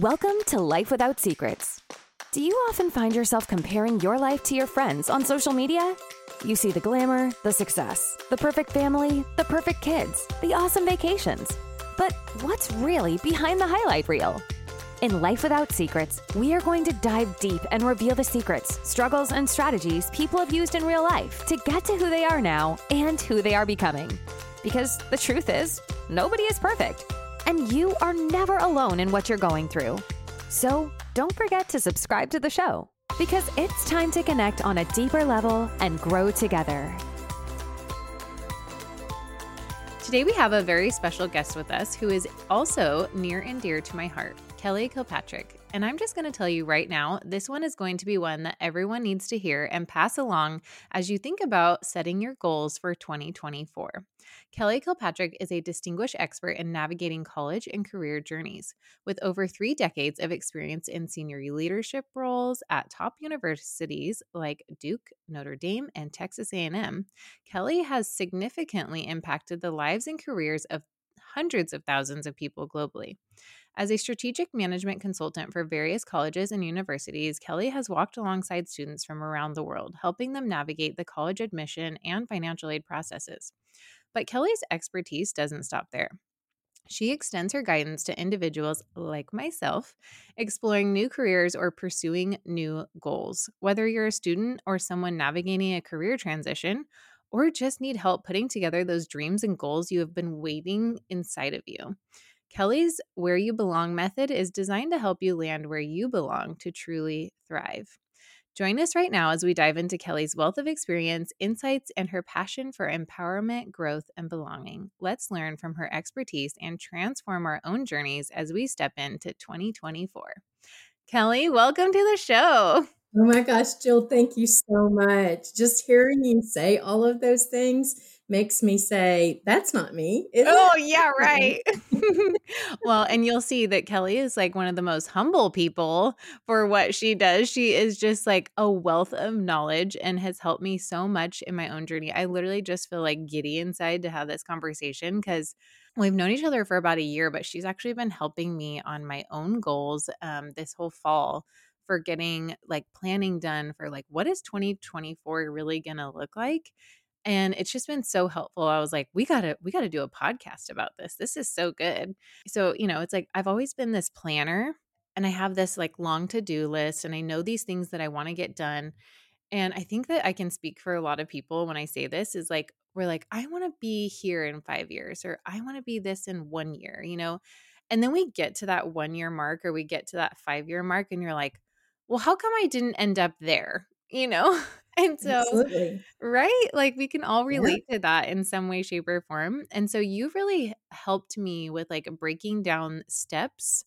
Welcome to Life Without Secrets. Do you often find yourself comparing your life to your friends on social media? You see the glamour, the success, the perfect family, the perfect kids, the awesome vacations. But what's really behind the highlight reel? In Life Without Secrets, we are going to dive deep and reveal the secrets, struggles, and strategies people have used in real life to get to who they are now and who they are becoming. Because the truth is, nobody is perfect, and you are never alone in what you're going through. So don't forget to subscribe to the show because it's time to connect on a deeper level and grow together. Today, we have a very special guest with us who is also near and dear to my heart. Kelli Kilpatrick. And I'm just going to tell you right now, this one is going to be one that everyone needs to hear and pass along as you think about setting your goals for 2024. Kelli Kilpatrick is a distinguished expert in navigating college and career journeys. With over three decades of experience in senior leadership roles at top universities like Duke, Notre Dame, and Texas A&M, Kelli has significantly impacted the lives and careers of hundreds of thousands of people globally. As a strategic management consultant for various colleges and universities, Kelli has walked alongside students from around the world, helping them navigate the college admission and financial aid processes. But Kelli's expertise doesn't stop there. She extends her guidance to individuals like myself, exploring new careers or pursuing new goals. Whether you're a student or someone navigating a career transition, or just need help putting together those dreams and goals you have been waiting inside of you. Kelli's Where You Belong method is designed to help you land where you belong to truly thrive. Join us right now as we dive into Kelli's wealth of experience, insights, and her passion for empowerment, growth, and belonging. Let's learn from her expertise and transform our own journeys as we step into 2024. Kelli, welcome to the show. Oh my gosh, Jill, thank you so much. Just hearing you say all of those things makes me say, that's not me. oh, it? yeah, right. well, and you'll see that Kelli is like one of the most humble people for what she does. She is just like a wealth of knowledge and has helped me so much in my own journey. I literally just feel like giddy inside to have this conversation because we've known each other for about a year, but she's actually been helping me on my own goals um, this whole fall for getting like planning done for like what is 2024 really going to look like? And it's just been so helpful. I was like we gotta we gotta do a podcast about this. This is so good. So you know it's like i've always been this planner and i have this like long to-do list and i know these things that i want to get done. And i think that i can speak for a lot of people when i say this is like we're like i want to be here in five years or i want to be this in one year you know? And then we get to that one year mark or we get to that five year mark and you're like well how come i didn't end up there you know and so Absolutely. right like we can all relate yeah. to that in some way shape or form and so you really helped me with like breaking down steps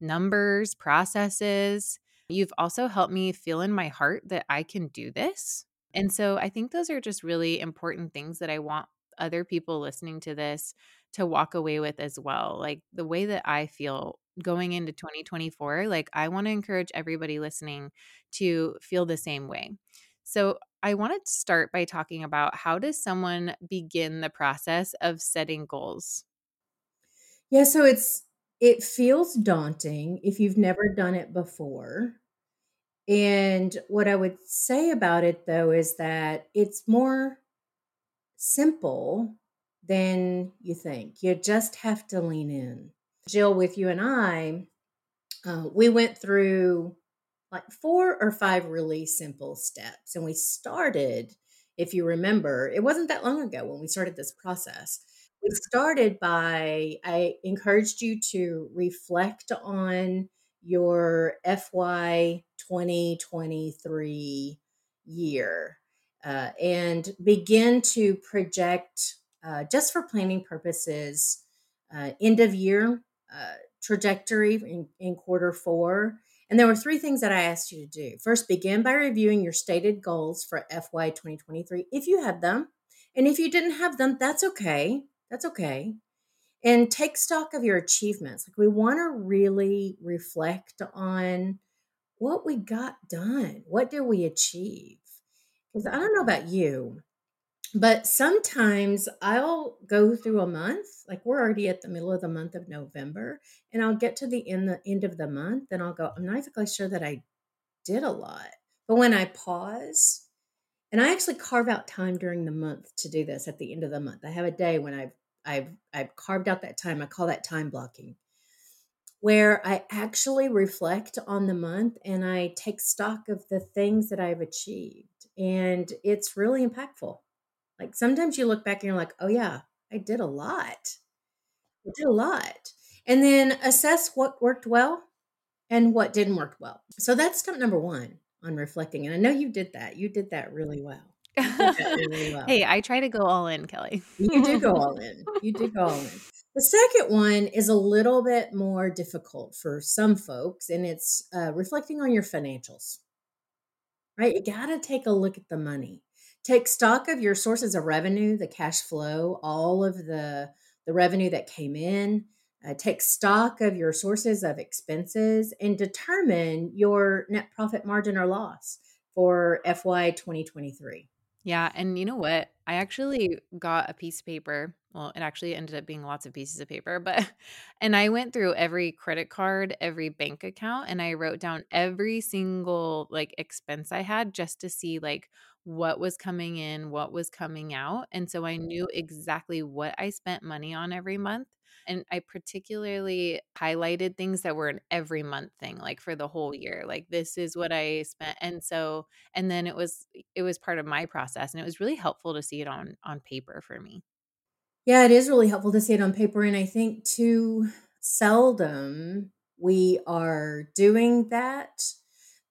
numbers processes you've also helped me feel in my heart that i can do this and so i think those are just really important things that i want other people listening to this to walk away with as well like the way that i feel going into 2024 like i want to encourage everybody listening to feel the same way so, I wanted to start by talking about how does someone begin the process of setting goals? Yeah, so it's it feels daunting if you've never done it before. And what I would say about it though is that it's more simple than you think. You just have to lean in. Jill, with you and I, uh, we went through like four or five really simple steps. And we started, if you remember, it wasn't that long ago when we started this process. We started by, I encouraged you to reflect on your FY 2023 year uh, and begin to project, uh, just for planning purposes, uh, end of year uh, trajectory in, in quarter four and there were three things that I asked you to do. First, begin by reviewing your stated goals for FY 2023 if you had them. And if you didn't have them, that's okay. That's okay. And take stock of your achievements. Like we want to really reflect on what we got done. What did we achieve? Because I don't know about you, But sometimes I'll go through a month, like we're already at the middle of the month of November, and I'll get to the end the end of the month and I'll go, I'm not exactly sure that I did a lot. But when I pause, and I actually carve out time during the month to do this at the end of the month. I have a day when I've I've I've carved out that time. I call that time blocking. Where I actually reflect on the month and I take stock of the things that I've achieved. And it's really impactful. Like sometimes you look back and you're like, "Oh yeah, I did a lot. I did a lot." And then assess what worked well and what didn't work well. So that's step number 1 on reflecting, and I know you did that. You did that really well. You did that really well. Hey, I try to go all in, Kelli. You do go all in. You do go all in. The second one is a little bit more difficult for some folks, and it's uh, reflecting on your financials. Right? You got to take a look at the money. Take stock of your sources of revenue, the cash flow, all of the the revenue that came in. Uh, take stock of your sources of expenses and determine your net profit margin or loss for FY 2023. Yeah, and you know what? I actually got a piece of paper. Well, it actually ended up being lots of pieces of paper, but and I went through every credit card, every bank account, and I wrote down every single like expense I had just to see like what was coming in, what was coming out. And so I knew mm-hmm. exactly what I spent money on every month. And I particularly highlighted things that were an every month thing, like for the whole year. Like this is what I spent. And so, and then it was it was part of my process and it was really helpful to see it on on paper for me. Yeah, it is really helpful to see it on paper. And I think too seldom we are doing that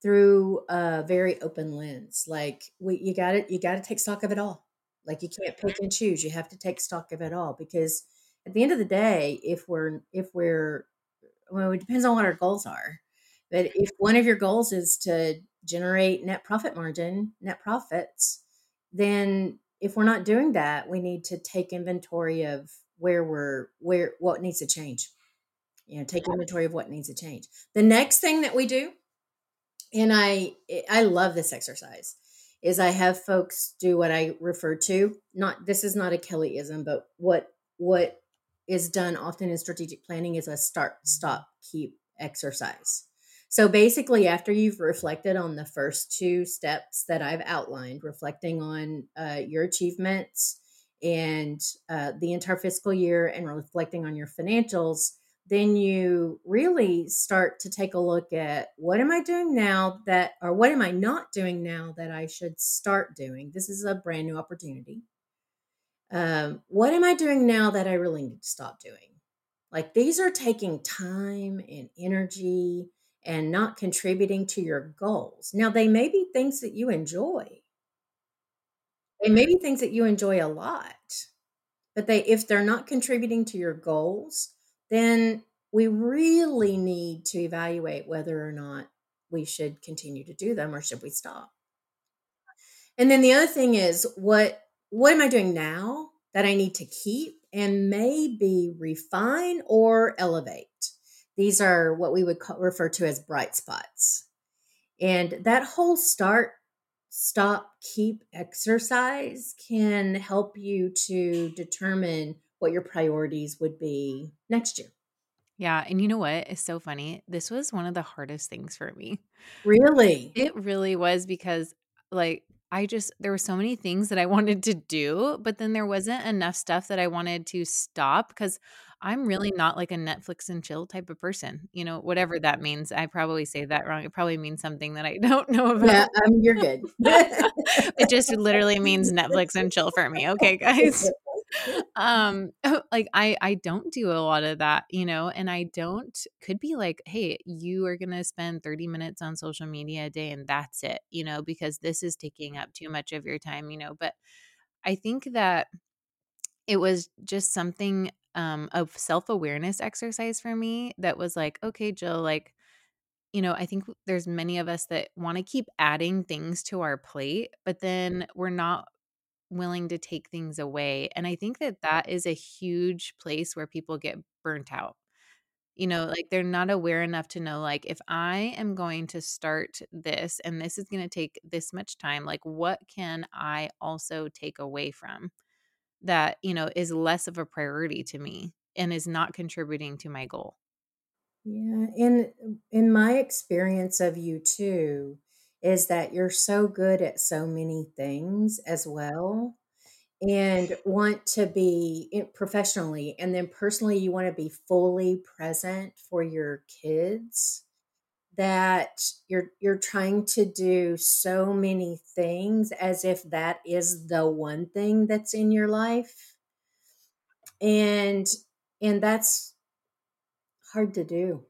through a very open lens. Like we you got to you got to take stock of it all. Like you can't pick and choose. You have to take stock of it all because at the end of the day, if we're if we're well, it depends on what our goals are. But if one of your goals is to generate net profit margin, net profits, then if we're not doing that, we need to take inventory of where we're where what needs to change. You know, take inventory of what needs to change. The next thing that we do, and I I love this exercise, is I have folks do what I refer to, not this is not a Kellyism, but what what is done often in strategic planning is a start, stop, keep exercise. So basically, after you've reflected on the first two steps that I've outlined, reflecting on uh, your achievements and uh, the entire fiscal year and reflecting on your financials, then you really start to take a look at what am I doing now that, or what am I not doing now that I should start doing? This is a brand new opportunity um, what am I doing now that I really need to stop doing? Like these are taking time and energy and not contributing to your goals. Now, they may be things that you enjoy. They may be things that you enjoy a lot. But they if they're not contributing to your goals, then we really need to evaluate whether or not we should continue to do them or should we stop. And then the other thing is what what am I doing now that I need to keep and maybe refine or elevate? These are what we would call, refer to as bright spots. And that whole start, stop, keep exercise can help you to determine what your priorities would be next year. Yeah, and you know what is so funny? This was one of the hardest things for me. Really? It really was because like I just there were so many things that I wanted to do, but then there wasn't enough stuff that I wanted to stop because I'm really not like a Netflix and chill type of person. You know, whatever that means. I probably say that wrong. It probably means something that I don't know about. Yeah, um, you're good. it just literally means Netflix and chill for me. Okay, guys. um like i i don't do a lot of that you know and i don't could be like hey you are going to spend 30 minutes on social media a day and that's it you know because this is taking up too much of your time you know but i think that it was just something um of self-awareness exercise for me that was like okay jill like you know, I think there's many of us that want to keep adding things to our plate, but then we're not willing to take things away. And I think that that is a huge place where people get burnt out. You know, like they're not aware enough to know like if I am going to start this and this is going to take this much time, like what can I also take away from that, you know, is less of a priority to me and is not contributing to my goal. Yeah, in in my experience of you too, is that you're so good at so many things as well, and want to be professionally, and then personally, you wanna be fully present for your kids, that you're you're trying to do so many things as if that is the one thing that's in your life, and and that's hard to do.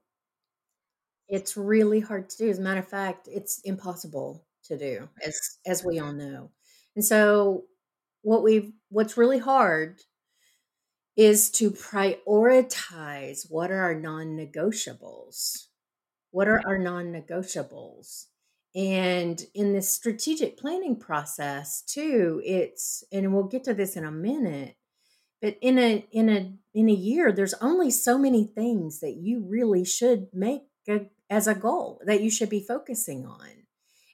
It's really hard to do. As a matter of fact, it's impossible to do, as as we all know. And so what we've what's really hard is to prioritize what are our non-negotiables. What are our non-negotiables? And in this strategic planning process too, it's and we'll get to this in a minute, but in a in a in a year, there's only so many things that you really should make a, as a goal that you should be focusing on.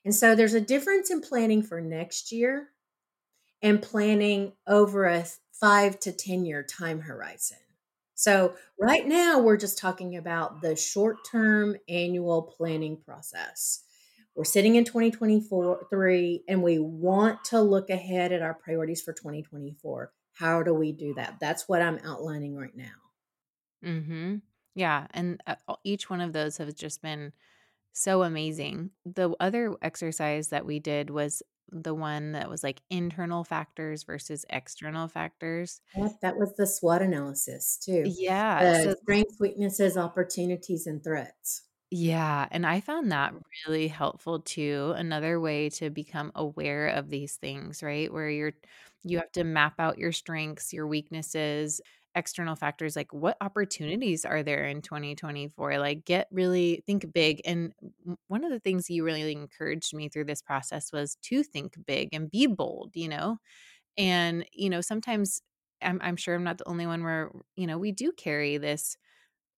And so there's a difference in planning for next year and planning over a 5 to 10 year time horizon. So right now we're just talking about the short-term annual planning process. We're sitting in 2024 3 and we want to look ahead at our priorities for 2024. How do we do that? That's what I'm outlining right now. Mhm. Yeah, and uh, each one of those has just been so amazing. The other exercise that we did was the one that was like internal factors versus external factors. That that was the SWOT analysis too. Yeah, The so strengths, weaknesses, opportunities, and threats. Yeah, and I found that really helpful too. Another way to become aware of these things, right? Where you're you have to map out your strengths, your weaknesses, external factors like what opportunities are there in 2024? Like get really think big. And one of the things you really encouraged me through this process was to think big and be bold, you know? And, you know, sometimes I'm, I'm sure I'm not the only one where, you know, we do carry this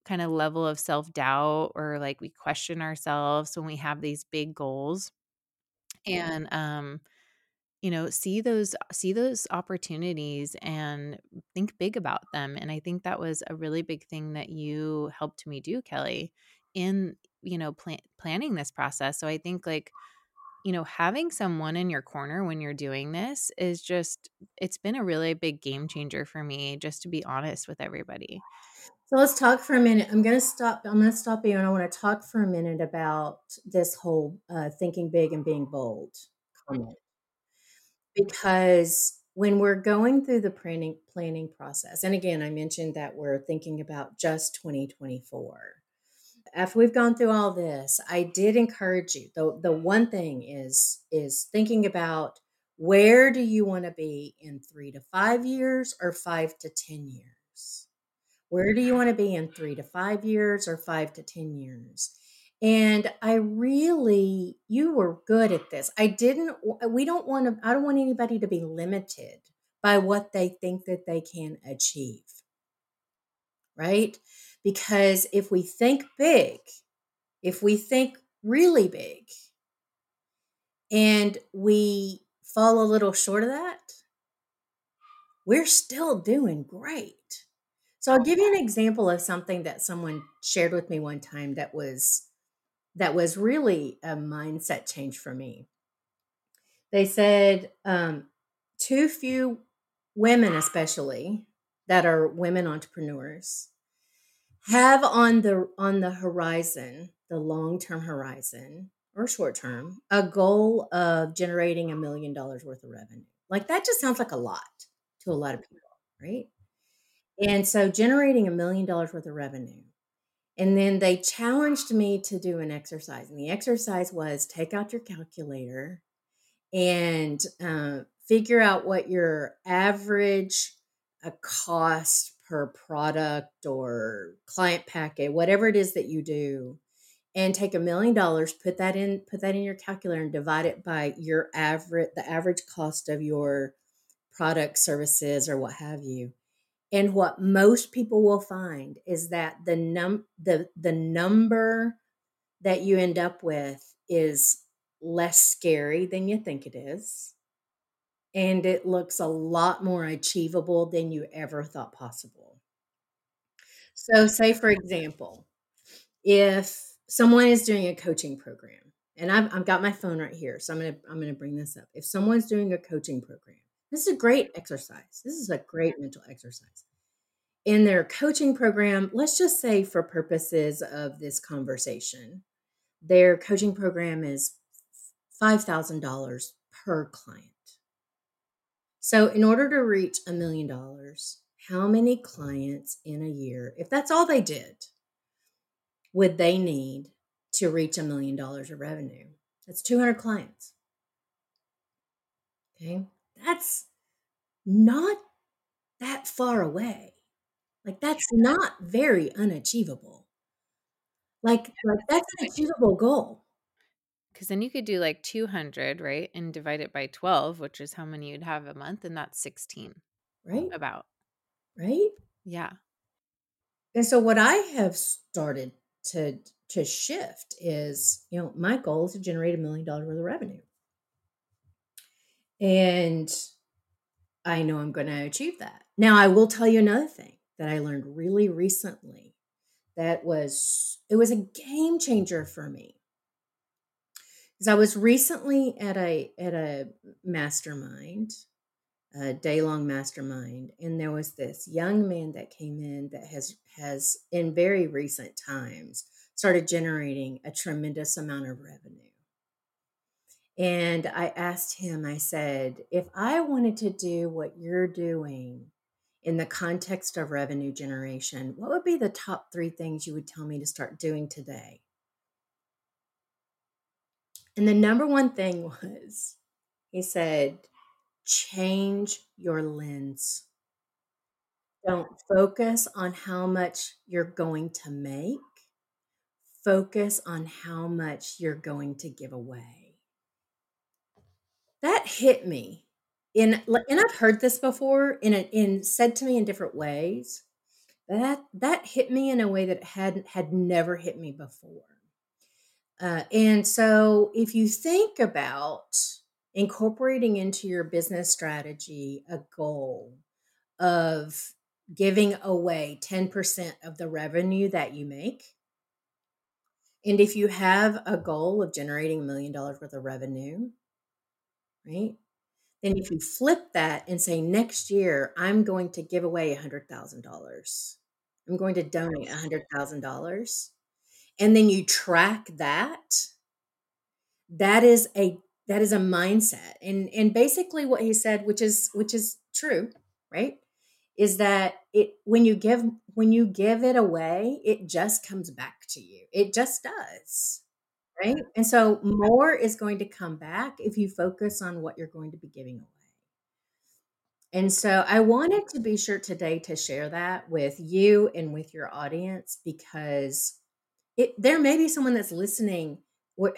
kind of level of self doubt or like we question ourselves when we have these big goals and um you know see those see those opportunities and think big about them and i think that was a really big thing that you helped me do kelli in you know plan- planning this process so i think like you know having someone in your corner when you're doing this is just it's been a really big game changer for me just to be honest with everybody So let's talk for a minute. I'm going to stop. I'm going to stop you, and I want to talk for a minute about this whole uh, thinking big and being bold comment because when we're going through the planning planning process, and again, I mentioned that we're thinking about just 2024. After we've gone through all this, I did encourage you. The the one thing is is thinking about where do you want to be in three to five years or five to ten years where do you want to be in three to five years or five to 10 years? And I really, you were good at this. I didn't, we don't want to, I don't want anybody to be limited by what they think that they can achieve. Right? Because if we think big, if we think really big, and we fall a little short of that, we're still doing great. So I'll give you an example of something that someone shared with me one time that was that was really a mindset change for me. They said um, too few women, especially that are women entrepreneurs, have on the on the horizon, the long term horizon or short term, a goal of generating a million dollars worth of revenue. Like that just sounds like a lot to a lot of people, right? And so generating a million dollars worth of revenue. And then they challenged me to do an exercise. And the exercise was take out your calculator and uh, figure out what your average uh, cost per product or client packet, whatever it is that you do, and take a million dollars, put that in, put that in your calculator and divide it by your average, the average cost of your product, services, or what have you And what most people will find is that the num the the number that you end up with is less scary than you think it is. And it looks a lot more achievable than you ever thought possible. So, say for example, if someone is doing a coaching program, and I've, I've got my phone right here, so I'm gonna I'm gonna bring this up. If someone's doing a coaching program, this is a great exercise. This is a great mental exercise. In their coaching program, let's just say for purposes of this conversation, their coaching program is $5,000 per client. So, in order to reach a million dollars, how many clients in a year, if that's all they did, would they need to reach a million dollars of revenue? That's 200 clients. Okay. That's not that far away. Like, that's not very unachievable. Like, like that's an achievable goal. Because then you could do like 200, right? And divide it by 12, which is how many you'd have a month. And that's 16. Right. About. Right. Yeah. And so what I have started to to shift is, you know, my goal is to generate a million dollars worth of revenue. And I know I'm going to achieve that. Now, I will tell you another thing that I learned really recently that was it was a game changer for me. Because I was recently at a at a mastermind, a day long mastermind, and there was this young man that came in that has has in very recent times started generating a tremendous amount of revenue. And I asked him, I said, if I wanted to do what you're doing in the context of revenue generation, what would be the top three things you would tell me to start doing today? And the number one thing was, he said, change your lens. Don't focus on how much you're going to make focus on how much you're going to give away. That hit me. In, and I've heard this before in a, in said to me in different ways. That that hit me in a way that had had never hit me before. Uh, and so, if you think about incorporating into your business strategy a goal of giving away 10% of the revenue that you make, and if you have a goal of generating a million dollars worth of revenue, right? Then if you flip that and say, next year, I'm going to give away $100,000, I'm going to donate $100,000, and then you track that, that is a that is a mindset. And and basically what he said which is which is true right is that it when you give when you give it away it just comes back to you. It just does right and so more is going to come back if you focus on what you're going to be giving away and so i wanted to be sure today to share that with you and with your audience because it there may be someone that's listening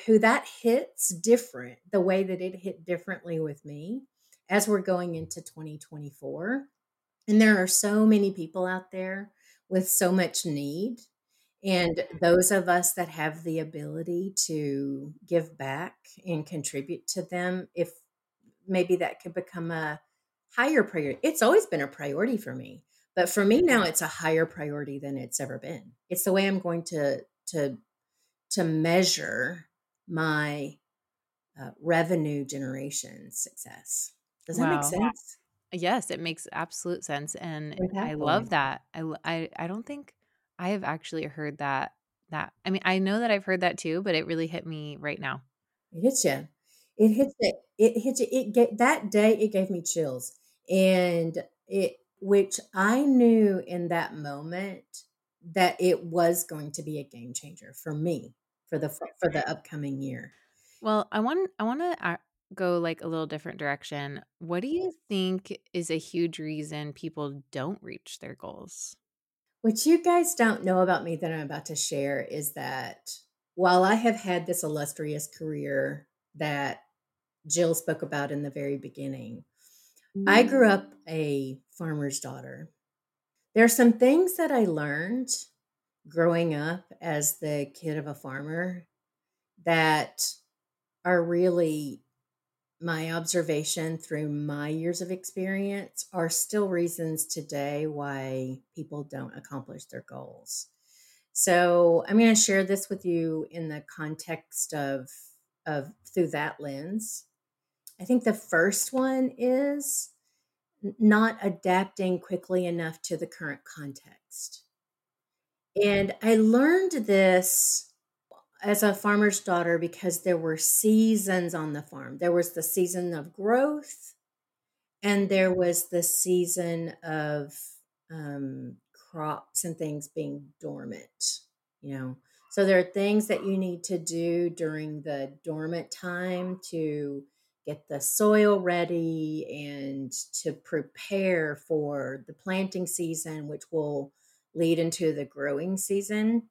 who that hits different the way that it hit differently with me as we're going into 2024 and there are so many people out there with so much need. And those of us that have the ability to give back and contribute to them, if maybe that could become a higher priority. It's always been a priority for me, but for me now it's a higher priority than it's ever been. It's the way I'm going to to to measure my uh, revenue generation success. Does that make sense? Yes, it makes absolute sense, and I love that. I I I don't think I have actually heard that that I mean, I know that I've heard that too, but it really hit me right now. It hits you. It hits it. It hits you. It get that day. It gave me chills, and it which I knew in that moment that it was going to be a game changer for me for the for the upcoming year. Well, I want I want to go like a little different direction, what do you think is a huge reason people don't reach their goals? What you guys don't know about me that I'm about to share is that while I have had this illustrious career that Jill spoke about in the very beginning, I grew mm. up a farmer's daughter. There are some things that I learned growing up as the kid of a farmer that are really my observation through my years of experience are still reasons today why people don't accomplish their goals. So I'm going to share this with you in the context of of through that lens. I think the first one is not adapting quickly enough to the current context. And I learned this as a farmer's daughter because there were seasons on the farm. There was the season of growth, and there was the season of um, crops and things being dormant, you know. So there are things that you need to do during the dormant time to get the soil ready and to prepare for the planting season, which will lead into the growing season.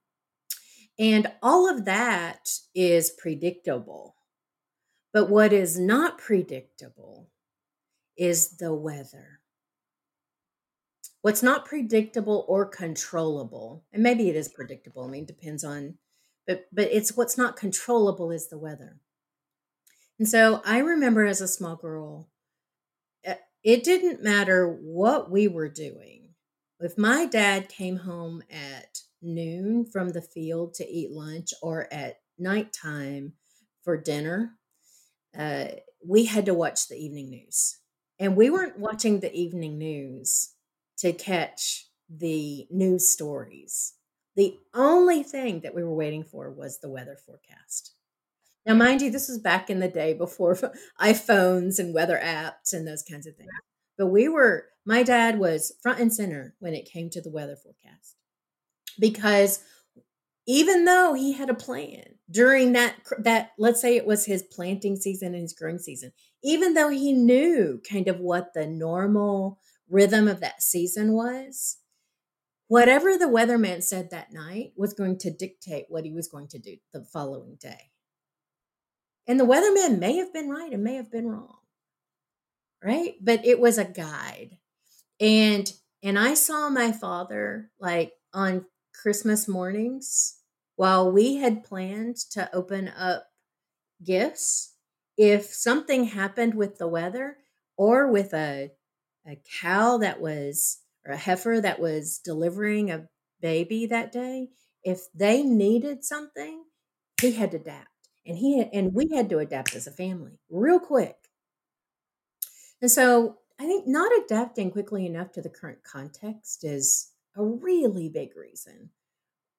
And all of that is predictable. But what is not predictable is the weather. What's not predictable or controllable, and maybe it is predictable, I mean, depends on, but but it's what's not controllable is the weather. And so I remember as a small girl, eh, it didn't matter what we were doing. If my dad came home at noon from the field to eat lunch or at nighttime for dinner, uh, we had to watch the evening news. And we weren't watching the evening news to catch the news stories. The only thing that we were waiting for was the weather forecast. Now, mind you, this was back in the day before iPhones and weather apps and those kinds of things. But we were, my dad was front and center when it came to the weather forecast because even though he had a plan during that that let's say it was his planting season and his growing season even though he knew kind of what the normal rhythm of that season was whatever the weatherman said that night was going to dictate what he was going to do the following day. And the weatherman may have been right and may have been wrong right? But it was a guide. And and i saw my father like on Christmas mornings while we had planned to open up gifts. If something happened with the weather or with a, a cow that was, or a heifer that was delivering a baby that day, if they needed something, he had to adapt. And he and we had to adapt as a family real quick. And so I think not adapting quickly enough to the current context is a really big reason,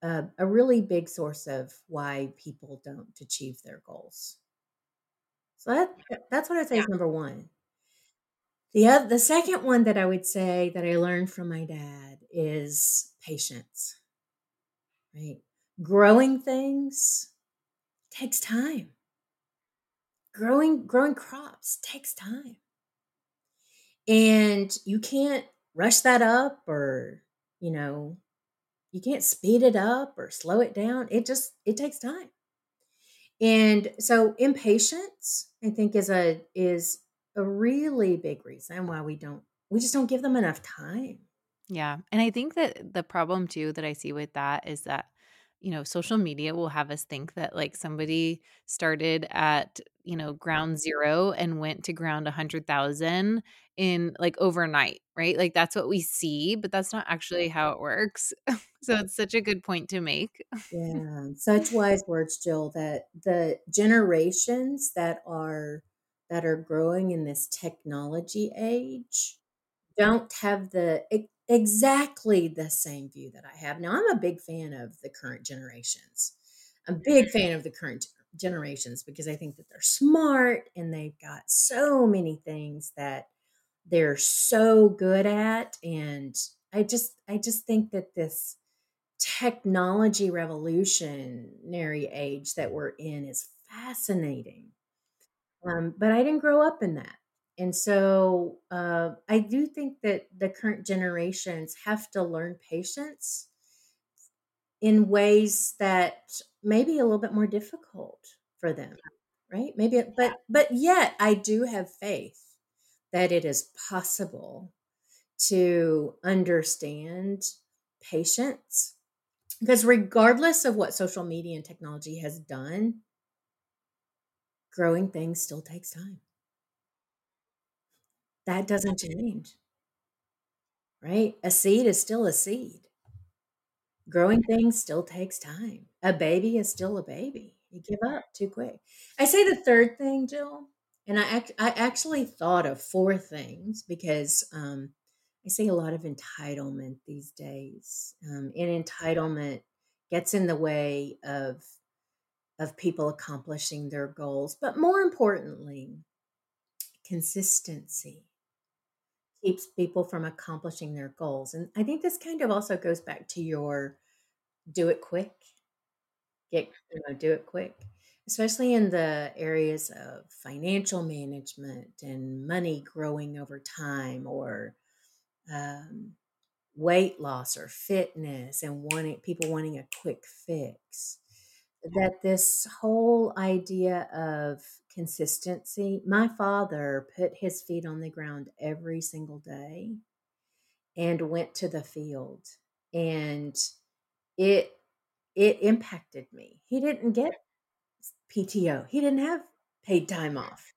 uh, a really big source of why people don't achieve their goals. So that that's what I'd say is number one. The other, the second one that I would say that I learned from my dad is patience. Right, growing things takes time. Growing growing crops takes time, and you can't rush that up or you know, you can't speed it up or slow it down. It just it takes time. And so impatience, I think, is a is a really big reason why we don't we just don't give them enough time. Yeah. And I think that the problem too that I see with that is that you know, social media will have us think that like somebody started at, you know, ground zero and went to ground 100,000 in like overnight, right? Like that's what we see, but that's not actually how it works. so it's such a good point to make. Yeah, such wise words, Jill, that the generations that are that are growing in this technology age don't have the exactly the same view that I have. Now, I'm a big fan of the current generations. I'm a big fan of the current generations because I think that they're smart and they've got so many things that they're so good at and I just I just think that this technology revolutionary age that we're in is fascinating. Um, but I didn't grow up in that. And so uh, I do think that the current generations have to learn patience in ways that may be a little bit more difficult for them, right? Maybe, but but yet I do have faith that it is possible to understand patience because regardless of what social media and technology has done growing things still takes time that doesn't change right? A seed is still a seed. Growing things still takes time. A baby is still a baby. You give up too quick. I say the third thing jill and i act, i actually thought of four things because um, I see a lot of entitlement these days, um, and entitlement gets in the way of of people accomplishing their goals. But more importantly, consistency keeps people from accomplishing their goals. And I think this kind of also goes back to your do it quick, get you know, do it quick, especially in the areas of financial management and money growing over time or um, weight loss or fitness and wanting people wanting a quick fix that this whole idea of consistency my father put his feet on the ground every single day and went to the field and it it impacted me. He didn't get pto he didn't have paid time off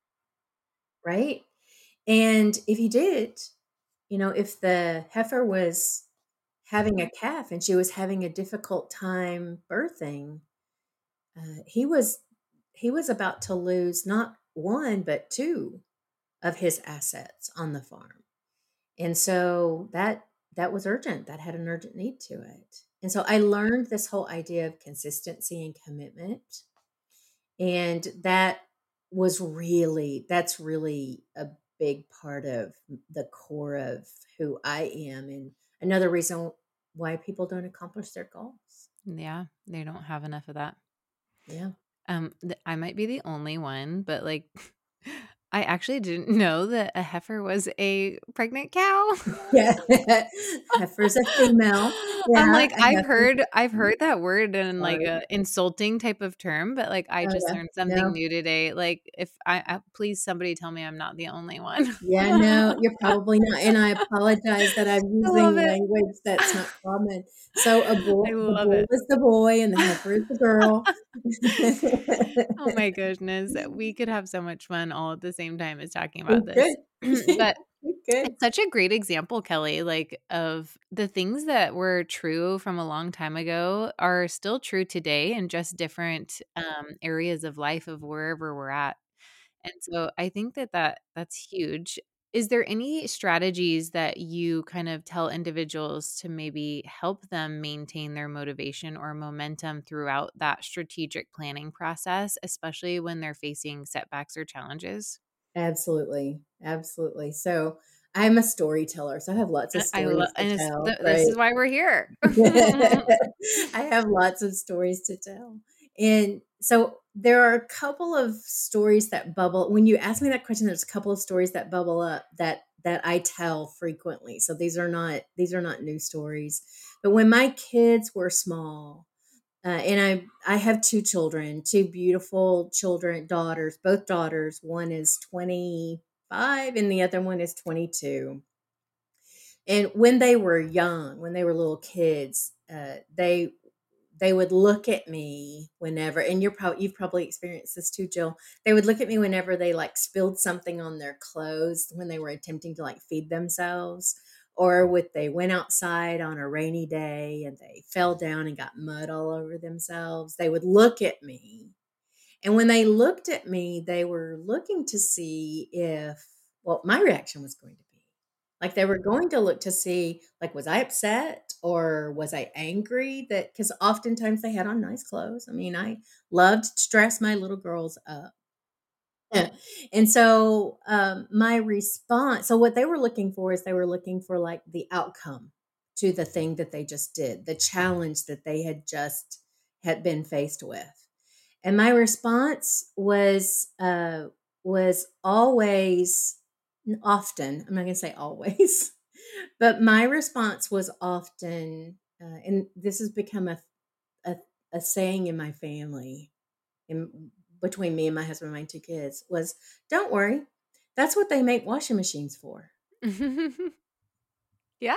right? And if he did you know, if the heifer was having a calf and she was having a difficult time birthing, uh, he was he was about to lose not one but two of his assets on the farm, and so that that was urgent. That had an urgent need to it, and so I learned this whole idea of consistency and commitment, and that was really that's really a big part of the core of who I am and another reason why people don't accomplish their goals. Yeah, they don't have enough of that. Yeah. Um th- I might be the only one, but like I actually didn't know that a heifer was a pregnant cow. Yeah. Heifer's a female. I'm Yeah, like, I've heard I've heard that word in like a insulting type of term, but like I Oh, just yeah. learned something No. new today. Like if I, I please somebody tell me I'm not the only one. Yeah, no, you're probably not. And I apologize that I'm using language that's not common. So a bull, the bull it. is the boy and the heifer is the girl. Oh my goodness. We could have so much fun all at the same time as talking about this. but it's such a great example, Kelli, like of the things that were true from a long time ago are still true today in just different um, areas of life of wherever we're at. And so I think that, that that's huge. Is there any strategies that you kind of tell individuals to maybe help them maintain their motivation or momentum throughout that strategic planning process, especially when they're facing setbacks or challenges? Absolutely. Absolutely. So I'm a storyteller, so I have lots of uh, love, stories to and tell, th- this is why we're here. I have lots of stories to tell. And so there are a couple of stories that bubble when you ask me that question there's a couple of stories that bubble up that that I tell frequently. So these are not these are not new stories. But when my kids were small, uh, and I I have two children, two beautiful children, daughters, both daughters. One is 25 and the other one is 22 and when they were young when they were little kids uh, they they would look at me whenever and you're probably you've probably experienced this too jill they would look at me whenever they like spilled something on their clothes when they were attempting to like feed themselves or mm. with they went outside on a rainy day and they fell down and got mud all over themselves they would look at me and when they looked at me they were looking to see if what my reaction was going to be like they were going to look to see, like, was I upset or was I angry that because oftentimes they had on nice clothes. I mean, I loved to dress my little girls up. Yeah. And so um, my response, so what they were looking for is they were looking for like the outcome to the thing that they just did, the challenge that they had just had been faced with. And my response was uh, was always often i'm not going to say always but my response was often uh, and this has become a, a, a saying in my family in between me and my husband and my two kids was don't worry that's what they make washing machines for Yeah.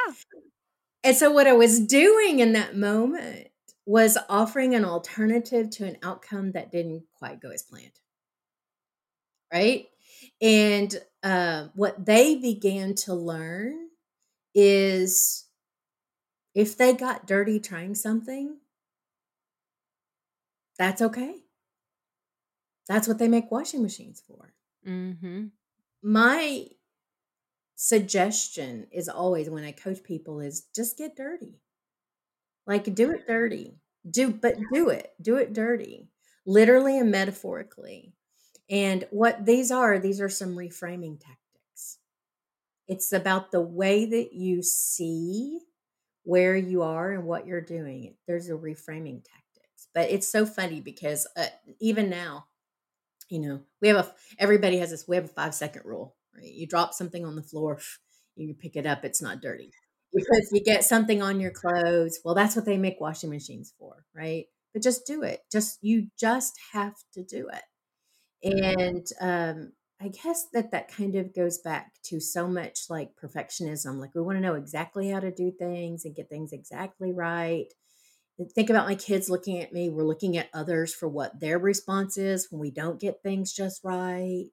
And so what I was doing in that moment was offering an alternative to an outcome that didn't quite go as planned. Right? And uh, what they began to learn is if they got dirty trying something, that's okay. That's what they make washing machines for. Mm-hmm. My suggestion is always when I coach people is just get dirty. Like do it dirty. Do but do it. Do it dirty. Literally and metaphorically. And what these are, these are some reframing tactics. It's about the way that you see where you are and what you're doing. There's a reframing tactics. But it's so funny because uh, even now, you know, we have a everybody has this we have a 5 second rule, right? You drop something on the floor, you pick it up, it's not dirty. Because you get something on your clothes, well that's what they make washing machines for, right? But just do it. Just you just have to do it. And um, I guess that that kind of goes back to so much like perfectionism. Like we want to know exactly how to do things and get things exactly right. think about my kids looking at me. We're looking at others for what their response is when we don't get things just right.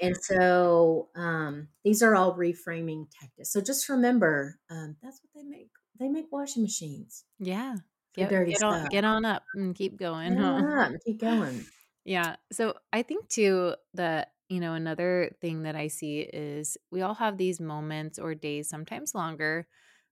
And so um, these are all reframing tactics. So just remember, um, that's what they make. They make washing machines. Yeah. Get, dirty get. On, get on up and keep going. Huh? up, keep going. Yeah. So I think too that, you know, another thing that I see is we all have these moments or days, sometimes longer,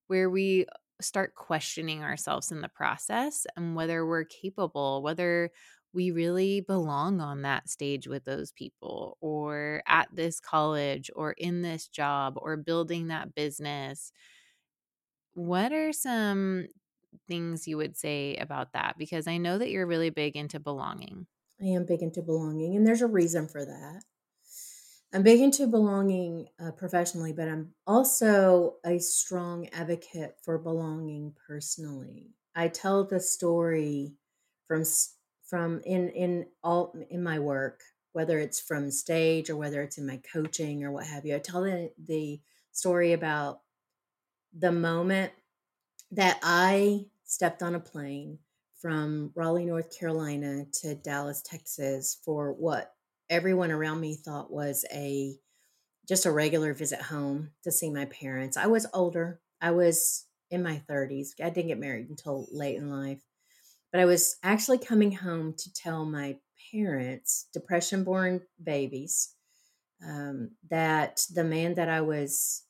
where we uh, start questioning ourselves in the process and whether we're capable, whether we really belong on that stage with those people or at this college or in this job or building that business. What are some things you would say about that? Because I know that you're really big into belonging. I am big into belonging, and there's a reason for that. I'm big into belonging uh, professionally, but I'm also a strong advocate for belonging personally. I tell the story from from in in all in my work, whether it's from stage or whether it's in my coaching or what have you. I tell the, the story about the moment that I stepped on a plane from Raleigh, North Carolina to Dallas, Texas for what everyone around me thought was a just a regular visit home to see my parents. I was older. I was in my 30s. I didn't get married until late in life. But I was actually coming home to tell my parents, depression born babies, um, that the man that I was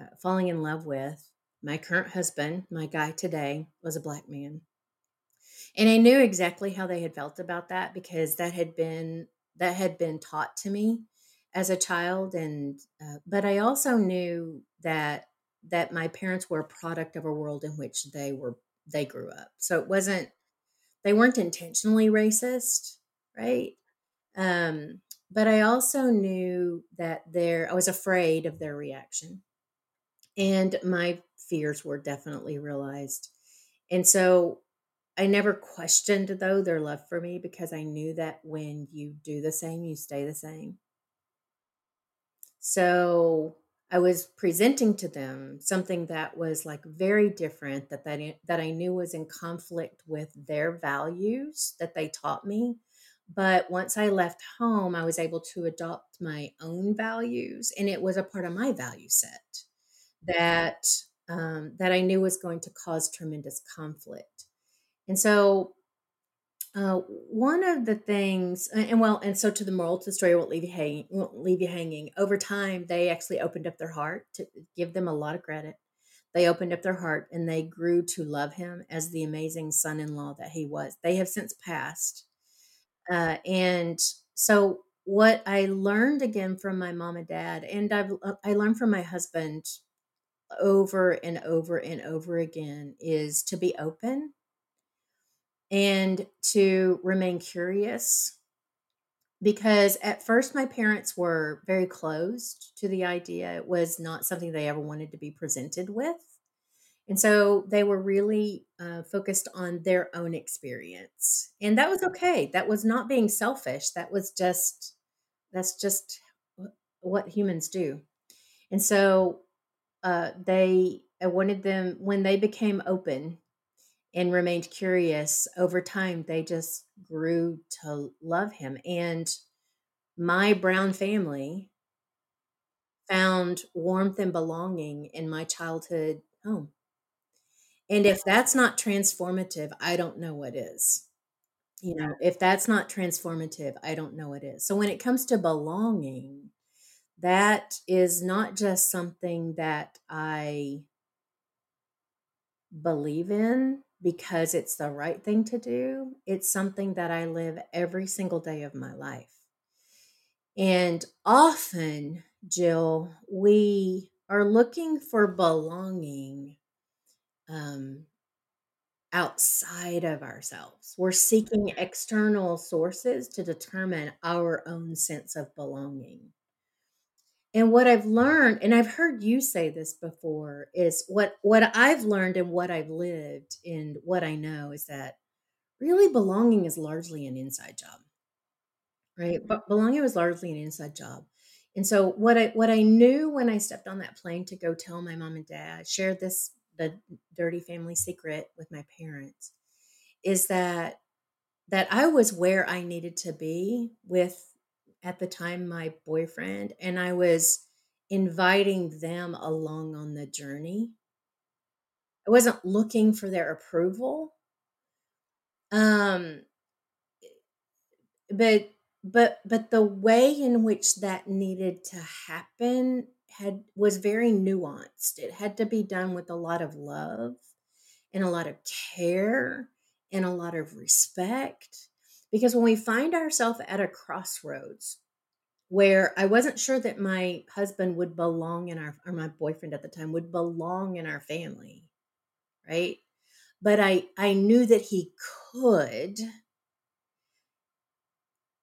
uh, falling in love with, my current husband, my guy today, was a black man. And I knew exactly how they had felt about that because that had been that had been taught to me as a child and uh, but I also knew that that my parents were a product of a world in which they were they grew up. So it wasn't they weren't intentionally racist, right? Um, but I also knew that there I was afraid of their reaction. And my fears were definitely realized. And so I never questioned though their love for me because I knew that when you do the same, you stay the same. So I was presenting to them something that was like very different that that, that I knew was in conflict with their values that they taught me. But once I left home, I was able to adopt my own values, and it was a part of my value set that um, that I knew was going to cause tremendous conflict. And so uh, one of the things, and well, and so to the moral to the story won't leave you hanging. Won't leave you hanging. Over time, they actually opened up their heart to give them a lot of credit. They opened up their heart and they grew to love him as the amazing son-in-law that he was. They have since passed, uh, and so what I learned again from my mom and dad, and I've uh, I learned from my husband over and over and over again, is to be open and to remain curious because at first my parents were very closed to the idea. It was not something they ever wanted to be presented with and so they were really uh, focused on their own experience and that was okay. That was not being selfish. That was just that's just what humans do and so uh, they I wanted them when they became open and remained curious over time, they just grew to love him. And my brown family found warmth and belonging in my childhood home. And if that's not transformative, I don't know what is. You know, if that's not transformative, I don't know what is. So when it comes to belonging, that is not just something that I believe in because it's the right thing to do. It's something that I live every single day of my life. And often, Jill, we are looking for belonging um, outside of ourselves. We're seeking external sources to determine our own sense of belonging. And what I've learned, and I've heard you say this before, is what what I've learned and what I've lived and what I know is that really belonging is largely an inside job. Right? But belonging was largely an inside job. And so what I what I knew when I stepped on that plane to go tell my mom and dad, share this the dirty family secret with my parents, is that that I was where I needed to be with at the time my boyfriend and I was inviting them along on the journey. I wasn't looking for their approval. Um but but but the way in which that needed to happen had was very nuanced. It had to be done with a lot of love and a lot of care and a lot of respect because when we find ourselves at a crossroads where I wasn't sure that my husband would belong in our or my boyfriend at the time would belong in our family, right? But I I knew that he could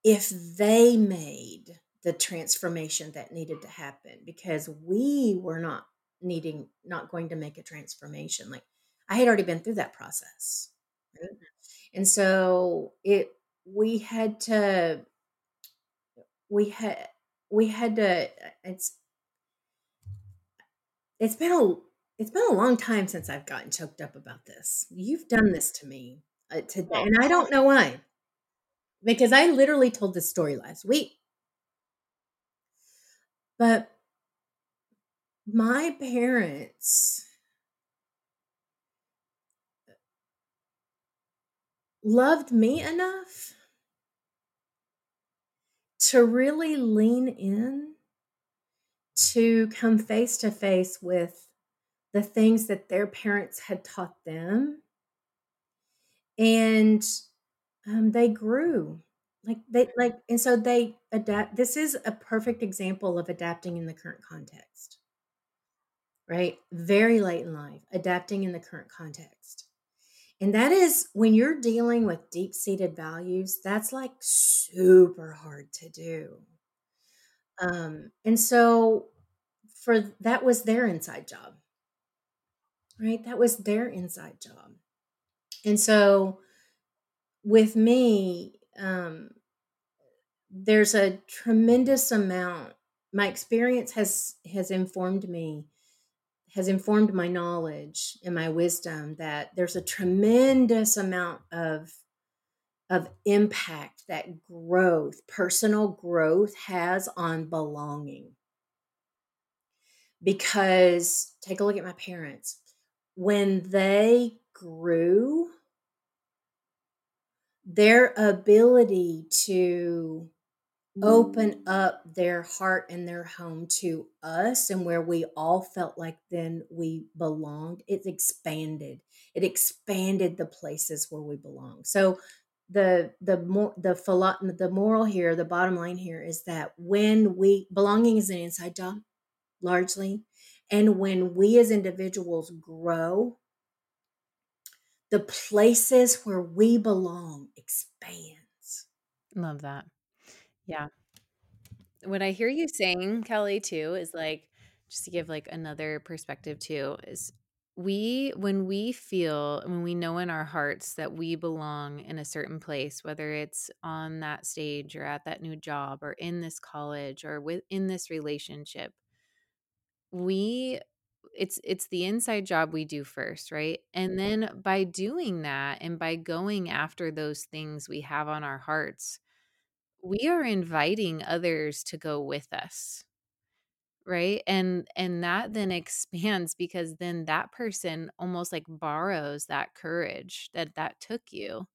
if they made the transformation that needed to happen because we were not needing not going to make a transformation like I had already been through that process. Right? And so it we had to we had we had to it's it's been a it's been a long time since I've gotten choked up about this. You've done this to me uh, today, and I don't know why. Because I literally told this story last week. But my parents loved me enough to really lean in to come face to face with the things that their parents had taught them. And um, they grew. Like they like and so they adapt this is a perfect example of adapting in the current context. Right? Very late in life adapting in the current context and that is when you're dealing with deep seated values, that's like super hard to do. Um, and so for that was their inside job, right? That was their inside job. And so with me, um, there's a tremendous amount. My experience has has informed me has informed my knowledge and my wisdom that there's a tremendous amount of of impact that growth personal growth has on belonging. Because take a look at my parents. When they grew their ability to open up their heart and their home to us and where we all felt like then we belonged it expanded. It expanded the places where we belong. So the the more the the moral here the bottom line here is that when we belonging is an inside job largely and when we as individuals grow the places where we belong expands. Love that. Yeah. What I hear you saying, Kelli, too, is like, just to give like another perspective too, is we, when we feel, when we know in our hearts that we belong in a certain place, whether it's on that stage or at that new job or in this college or within this relationship, we it's it's the inside job we do first, right? And then by doing that and by going after those things we have on our hearts, we are inviting others to go with us. Right? And and that then expands because then that person almost like borrows that courage that that took you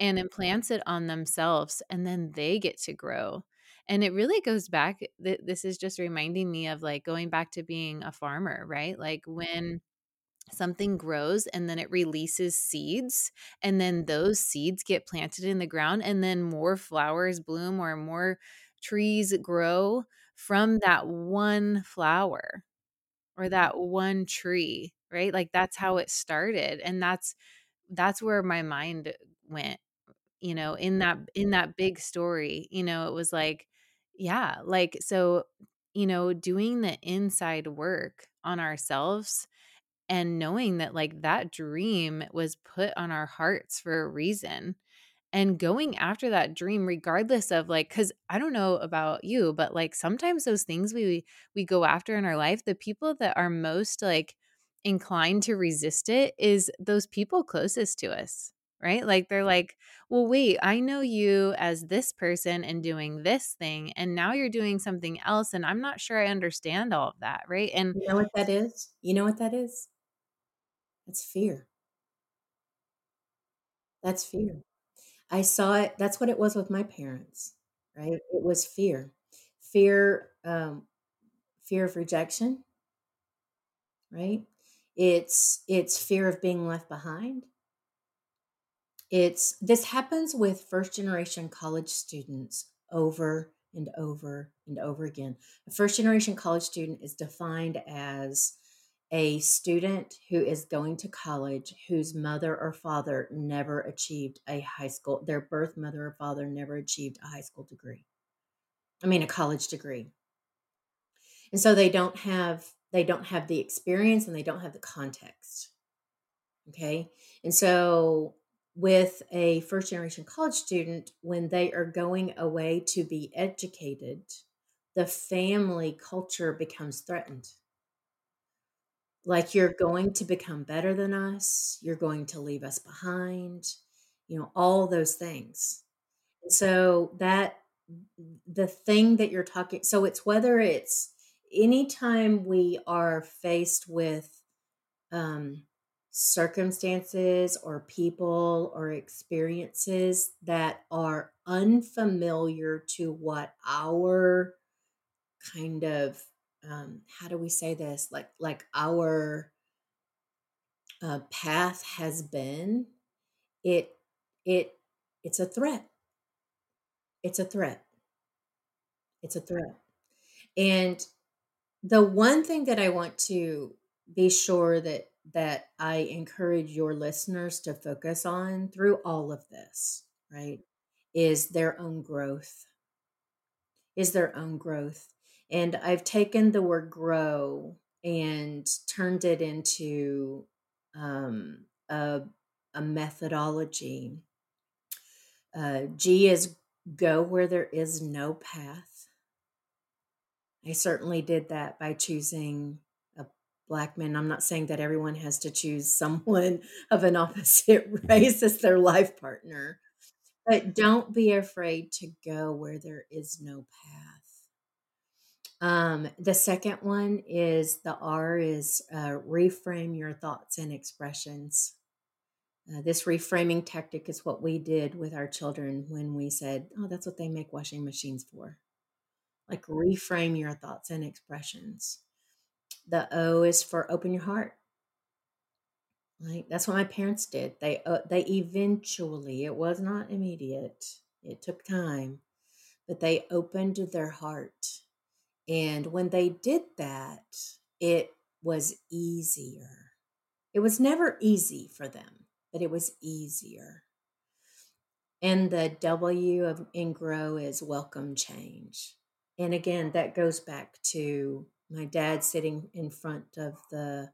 and implants it on themselves and then they get to grow. And it really goes back th- this is just reminding me of like going back to being a farmer, right? Like when something grows and then it releases seeds and then those seeds get planted in the ground and then more flowers bloom or more trees grow from that one flower or that one tree right? Like that's how it started and that's that's where my mind went you know in that in that big story you know it was like yeah like so you know doing the inside work on ourselves and knowing that like that dream was put on our hearts for a reason and going after that dream regardless of like cuz I don't know about you but like sometimes those things we we go after in our life the people that are most like inclined to resist it is those people closest to us right like they're like well wait I know you as this person and doing this thing and now you're doing something else and I'm not sure I understand all of that right and You know what that is? You know what that is? That's fear. That's fear. I saw it that's what it was with my parents, right? It was fear. Fear, um, fear of rejection, right? It's it's fear of being left behind. It's this happens with first generation college students over and over and over again. A first generation college student is defined as a student who is going to college whose mother or father never achieved a high school, their birth mother or father never achieved a high school degree. I mean, a college degree. And so they don't have they don't have the experience and they don't have the context. Okay? And so with a first generation college student when they are going away to be educated, the family culture becomes threatened like you're going to become better than us, you're going to leave us behind, you know, all those things. So that the thing that you're talking so it's whether it's anytime we are faced with um circumstances or people or experiences that are unfamiliar to what our kind of um, how do we say this? Like like our uh, path has been it it it's a threat. It's a threat. It's a threat. And the one thing that i want to be sure that that i encourage your listeners to focus on through all of this right is their own growth. Is their own growth and I've taken the word grow and turned it into um, a, a methodology. Uh, G is go where there is no path. I certainly did that by choosing a black man. I'm not saying that everyone has to choose someone of an opposite race as their life partner, but don't be afraid to go where there is no path. Um, the second one is the R is uh, reframe your thoughts and expressions. Uh, this reframing tactic is what we did with our children when we said, Oh, that's what they make washing machines for. Like reframe your thoughts and expressions. The O is for open your heart. Like that's what my parents did. They uh, they eventually, it was not immediate. It took time, but they opened their heart and when they did that, it was easier. It was never easy for them, but it was easier. And the W of in grow is welcome change. And again, that goes back to my dad sitting in front of the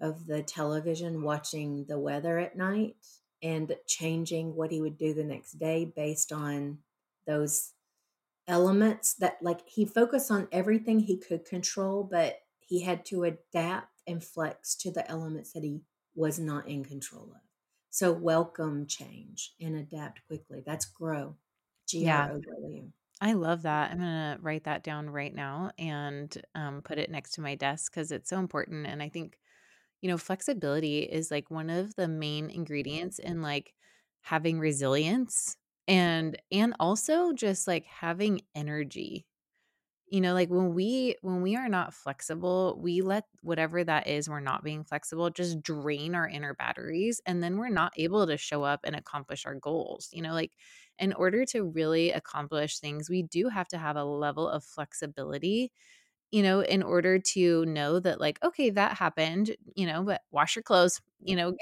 of the television watching the weather at night and changing what he would do the next day based on those elements that like he focused on everything he could control, but he had to adapt and flex to the elements that he was not in control of. So welcome change and adapt quickly. That's grow. G R O W. I love that. I'm gonna write that down right now and um, put it next to my desk because it's so important. And I think, you know, flexibility is like one of the main ingredients in like having resilience and and also just like having energy you know, like when we when we are not flexible, we let whatever that is, we're not being flexible, just drain our inner batteries and then we're not able to show up and accomplish our goals. You know, like in order to really accomplish things, we do have to have a level of flexibility, you know, in order to know that like okay, that happened, you know, but wash your clothes, you know,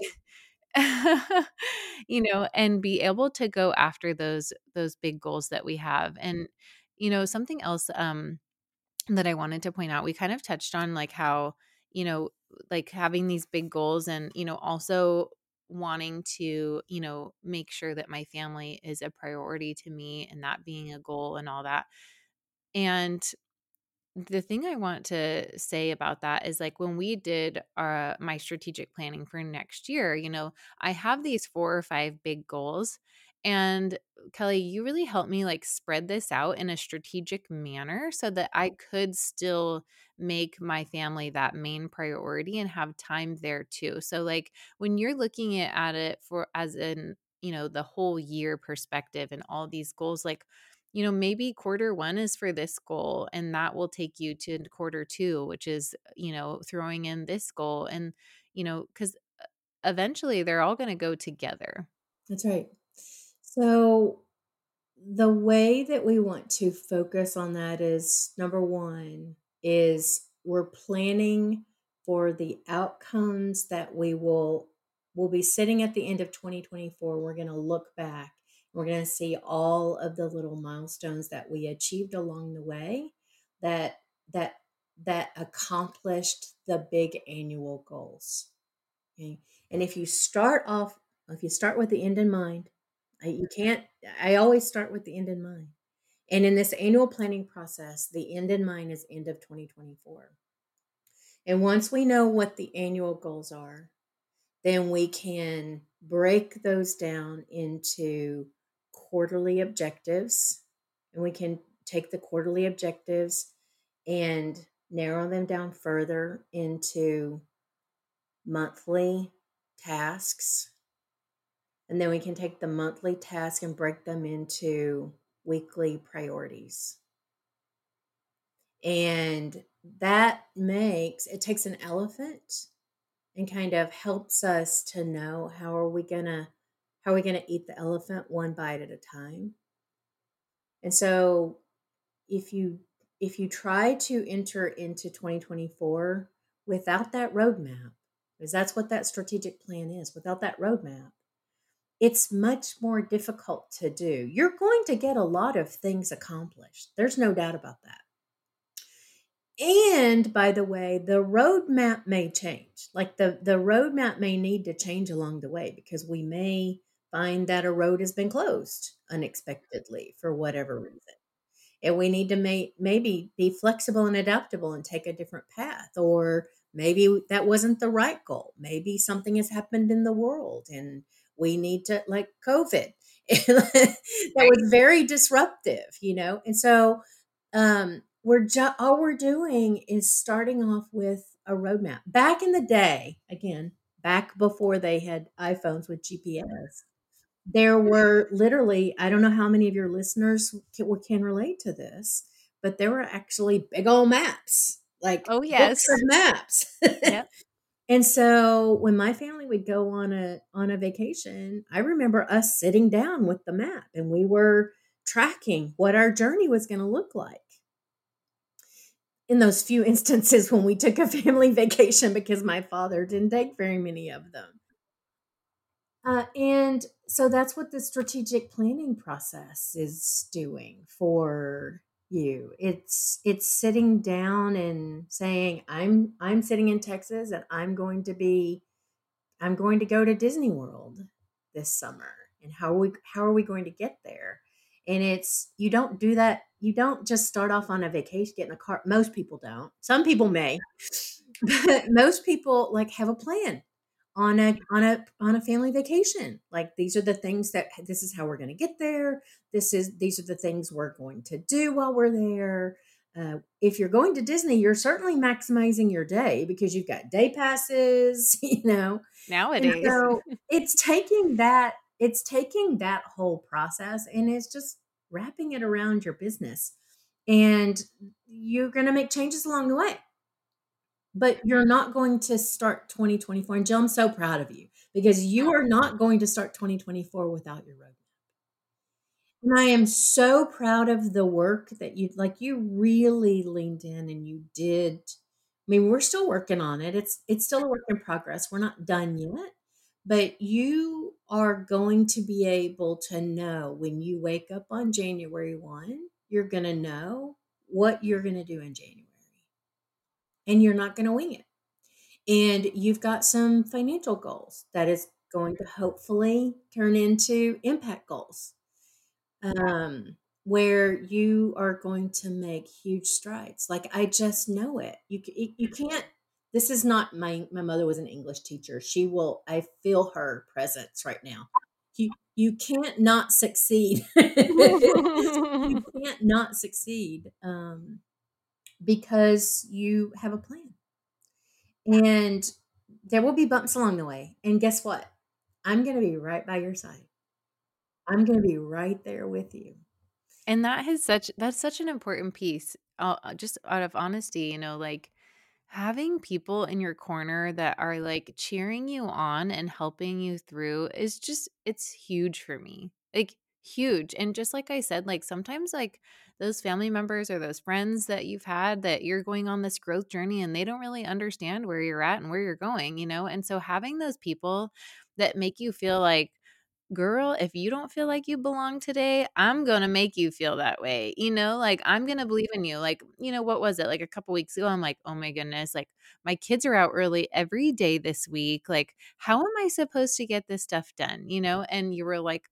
you know, and be able to go after those those big goals that we have. And you know, something else um that I wanted to point out, we kind of touched on like how, you know, like having these big goals and, you know, also wanting to, you know, make sure that my family is a priority to me and that being a goal and all that. And the thing I want to say about that is like when we did our my strategic planning for next year, you know, I have these four or five big goals and Kelli, you really helped me like spread this out in a strategic manner so that I could still make my family that main priority and have time there too. So like when you're looking at it for as in, you know, the whole year perspective and all these goals like you know, maybe quarter one is for this goal, and that will take you to quarter two, which is, you know, throwing in this goal. And, you know, because uh, eventually they're all going to go together. That's right. So, the way that we want to focus on that is number one, is we're planning for the outcomes that we will will be sitting at the end of 2024 we're going to look back we're going to see all of the little milestones that we achieved along the way that that that accomplished the big annual goals. Okay? And if you start off if you start with the end in mind, you can't I always start with the end in mind. And in this annual planning process, the end in mind is end of 2024. And once we know what the annual goals are, then we can break those down into quarterly objectives, and we can take the quarterly objectives and narrow them down further into monthly tasks. And then we can take the monthly task and break them into weekly priorities. And that makes it takes an elephant and kind of helps us to know how are we going to how are we going to eat the elephant one bite at a time? And so if you if you try to enter into 2024 without that roadmap, because that's what that strategic plan is, without that roadmap, it's much more difficult to do. You're going to get a lot of things accomplished. There's no doubt about that. And by the way, the roadmap may change. Like the, the roadmap may need to change along the way because we may find that a road has been closed unexpectedly for whatever reason. And we need to may, maybe be flexible and adaptable and take a different path. Or maybe that wasn't the right goal. Maybe something has happened in the world and we need to, like COVID, that was very disruptive, you know? And so, um, we're just all we're doing is starting off with a roadmap. Back in the day, again, back before they had iPhones with GPS, there were literally, I don't know how many of your listeners can, can relate to this, but there were actually big old maps, like oh yes, maps. Yep. and so when my family would go on a on a vacation, I remember us sitting down with the map and we were tracking what our journey was going to look like. In those few instances when we took a family vacation, because my father didn't take very many of them. Uh, and so that's what the strategic planning process is doing for you. It's it's sitting down and saying, I'm I'm sitting in Texas and I'm going to be I'm going to go to Disney World this summer. And how are we how are we going to get there? And it's you don't do that, you don't just start off on a vacation, get in a car. Most people don't. Some people may but most people like have a plan on a on a on a family vacation. Like these are the things that this is how we're going to get there. This is these are the things we're going to do while we're there. Uh, if you're going to disney you're certainly maximizing your day because you've got day passes you know? Nowadays. so it's taking that it's taking that whole process and it's just wrapping it around your business. And you're going to make changes along the way but you're not going to start 2024. And Jill, I'm so proud of you because you are not going to start 2024 without your roadmap. And I am so proud of the work that you like you really leaned in and you did. I mean, we're still working on it. It's it's still a work in progress. We're not done yet. But you are going to be able to know when you wake up on January 1, you're going to know what you're going to do in January and you're not going to wing it. And you've got some financial goals that is going to hopefully turn into impact goals um, where you are going to make huge strides. Like I just know it. You you can't. This is not my my mother was an English teacher. She will. I feel her presence right now. You you can't not succeed. you can't not succeed. Um, because you have a plan. And there will be bumps along the way. And guess what? I'm going to be right by your side. I'm going to be right there with you. And that has such that's such an important piece. Uh, just out of honesty, you know, like having people in your corner that are like cheering you on and helping you through is just it's huge for me. Like huge. And just like I said, like sometimes like those family members or those friends that you've had that you're going on this growth journey and they don't really understand where you're at and where you're going, you know? And so having those people that make you feel like, girl, if you don't feel like you belong today, I'm going to make you feel that way. You know, like I'm going to believe in you. Like, you know, what was it? Like a couple weeks ago, I'm like, oh my goodness, like my kids are out early every day this week. Like, how am I supposed to get this stuff done? You know, and you were like,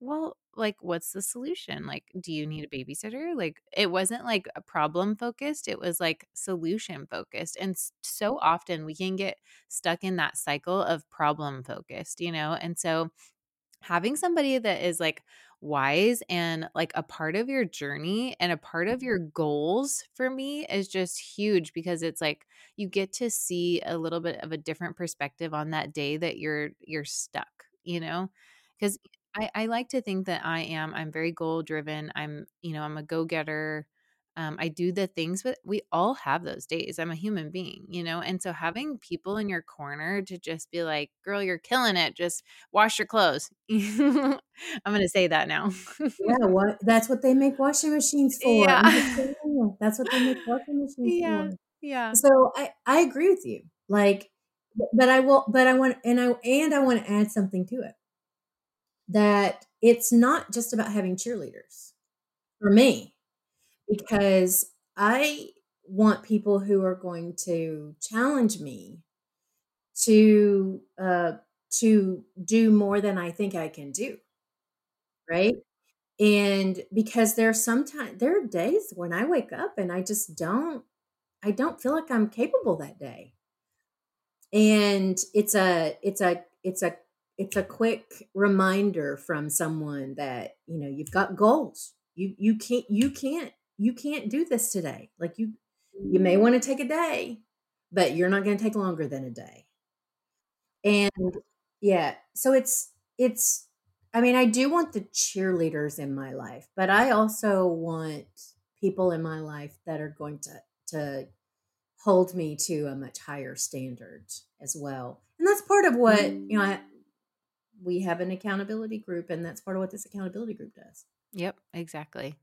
well, like what's the solution? Like do you need a mm-hmm. babysitter? Like it wasn't like a problem focused it was like solution focused and so often we can get stuck in that cycle of problem focused you know and so having somebody that is like wise and like a part of your journey and a part of mm-hmm. your goals for me is just huge because it's like you get to see a little bit of a different perspective on that day that you're you're stuck you know? Because I, I like to think that I am. I'm very goal driven. I'm, you know, I'm a go getter. Um, I do the things, but we all have those days. I'm a human being, you know? And so having people in your corner to just be like, girl, you're killing it. Just wash your clothes. I'm going to say that now. yeah. What? That's what they make washing machines for. Yeah. That's what they make washing machines yeah. for. Yeah. So I, I agree with you. Like, but I will, but I want, and I, and I want to add something to it that it's not just about having cheerleaders for me, because I want people who are going to challenge me to uh, to do more than I think I can do, right? And because there's sometimes there are days when I wake up and I just don't I don't feel like I'm capable that day. And it's a it's a it's a it's a quick reminder from someone that you know you've got goals. You you can't you can't you can't do this today. Like you you may mm-hmm. want to take a day but you're not going to take longer than a day. And yeah so it's it's i mean i do want the cheerleaders in my life but i also want people in my life that are going to to hold me to a much higher standard as well. And that's part of what you know I, we have an accountability group and that's part of what this accountability group does. Yep exactly.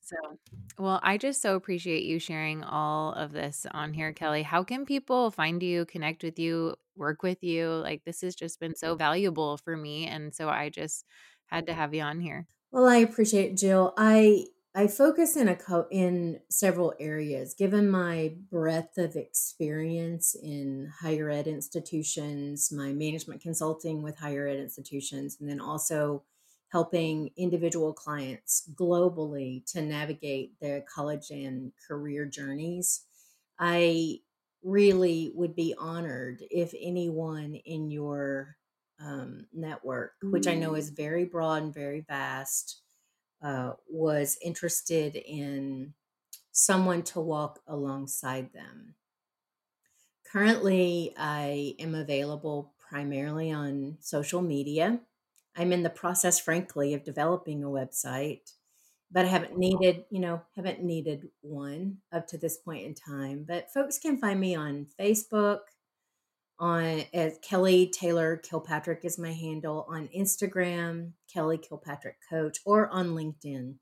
So well i just so appreciate you sharing all of this on here kelli. How can people find you connect with you work with you? Like this has just been so valuable for me and so i just had to have you on here. Well i appreciate it, jill. I I focus in a co- in several areas. Given my breadth of experience in higher ed institutions, my management consulting with higher ed institutions, and then also helping individual clients globally to navigate their college and career journeys, I really would be honored if anyone in your um, network, which I know is very broad and very vast, uh, was interested in someone to walk alongside them. Currently, I am available primarily on social media. I'm in the process, frankly, of developing a website, but I haven't needed, you know, haven't needed one up to this point in time. But folks can find me on Facebook, on as Kelli Taylor Kilpatrick is my handle on Instagram, Kelli Kilpatrick Coach, or on LinkedIn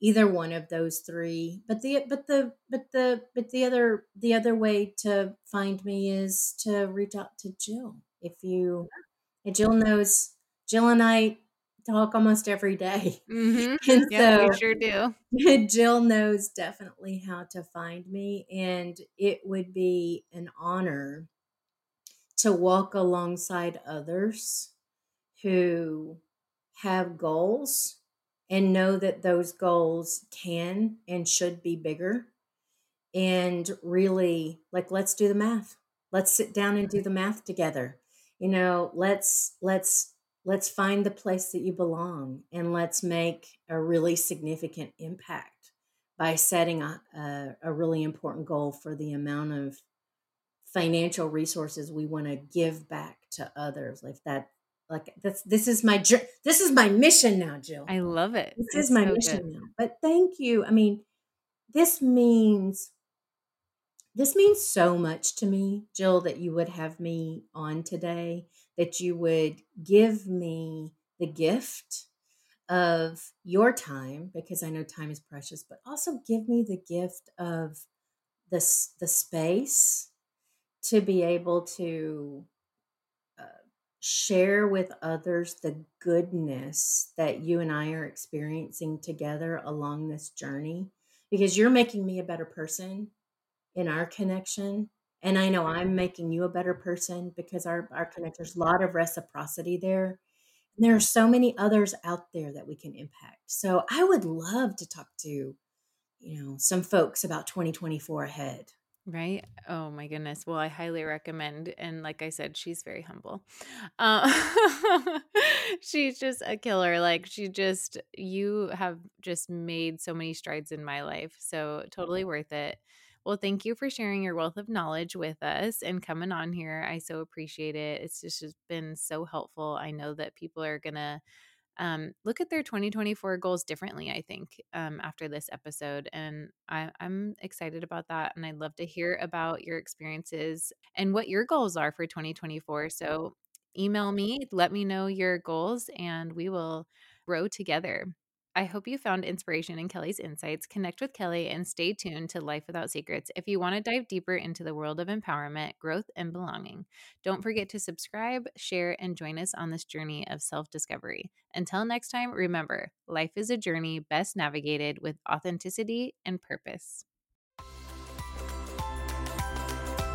either one of those three but the but the but the but the other the other way to find me is to reach out to jill if you jill knows jill and i talk almost every day Mhm. and Yeah, so we sure do. jill knows definitely how to find me and it would be an honor to walk alongside others who have goals and know that those goals can and should be bigger. And really like let's do the math. Let's sit down and do mm-hmm. the math together. You know let's let's let's find the place that you belong and let's make a really significant impact by setting a, a, a really important goal for the amount of financial resources we want to give back to others like that like that's this is my this is my mission now jill I love it. this It's is my so mission good. now but thank you i mean this means this means so much to me jill that you would have me on today that you would give me the gift of your time because i know time is precious but also give me the gift of this the space to be able to uh, share with others the goodness that you and I are experiencing together along this journey because you're making me a better person in our connection and I know I'm making you a better person because our our connection there's a lot of reciprocity there and there are so many others out there that we can impact. So I would love to talk to you know some folks about 2024 ahead Right? Oh my goodness. Well, I highly recommend. And like I said, she's very humble. Uh, she's just a killer. Like she just, you have just made so many strides in my life. So totally worth it. Well, thank you for sharing your wealth of knowledge with us and coming on here. I so appreciate it. It's just, just been so helpful. I know that people are going to um, look at their 2024 goals differently, I think, um, after this episode. And I, I'm excited about that. And I'd love to hear about your experiences and what your goals are for 2024. So email me, let me know your goals, and we will grow together. I hope you found inspiration in Kelli's insights. Connect with Kelli and stay tuned to Life Without Secrets if you want to dive deeper into the world of empowerment, growth, and belonging. Don't forget to subscribe, share, and join us on this journey of self discovery. Until next time, remember life is a journey best navigated with authenticity and purpose.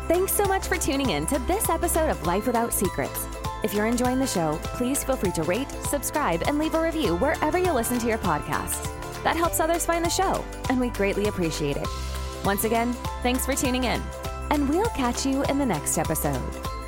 Thanks so much for tuning in to this episode of Life Without Secrets. If you're enjoying the show, please feel free to rate, subscribe, and leave a review wherever you listen to your podcasts. That helps others find the show, and we greatly appreciate it. Once again, thanks for tuning in, and we'll catch you in the next episode.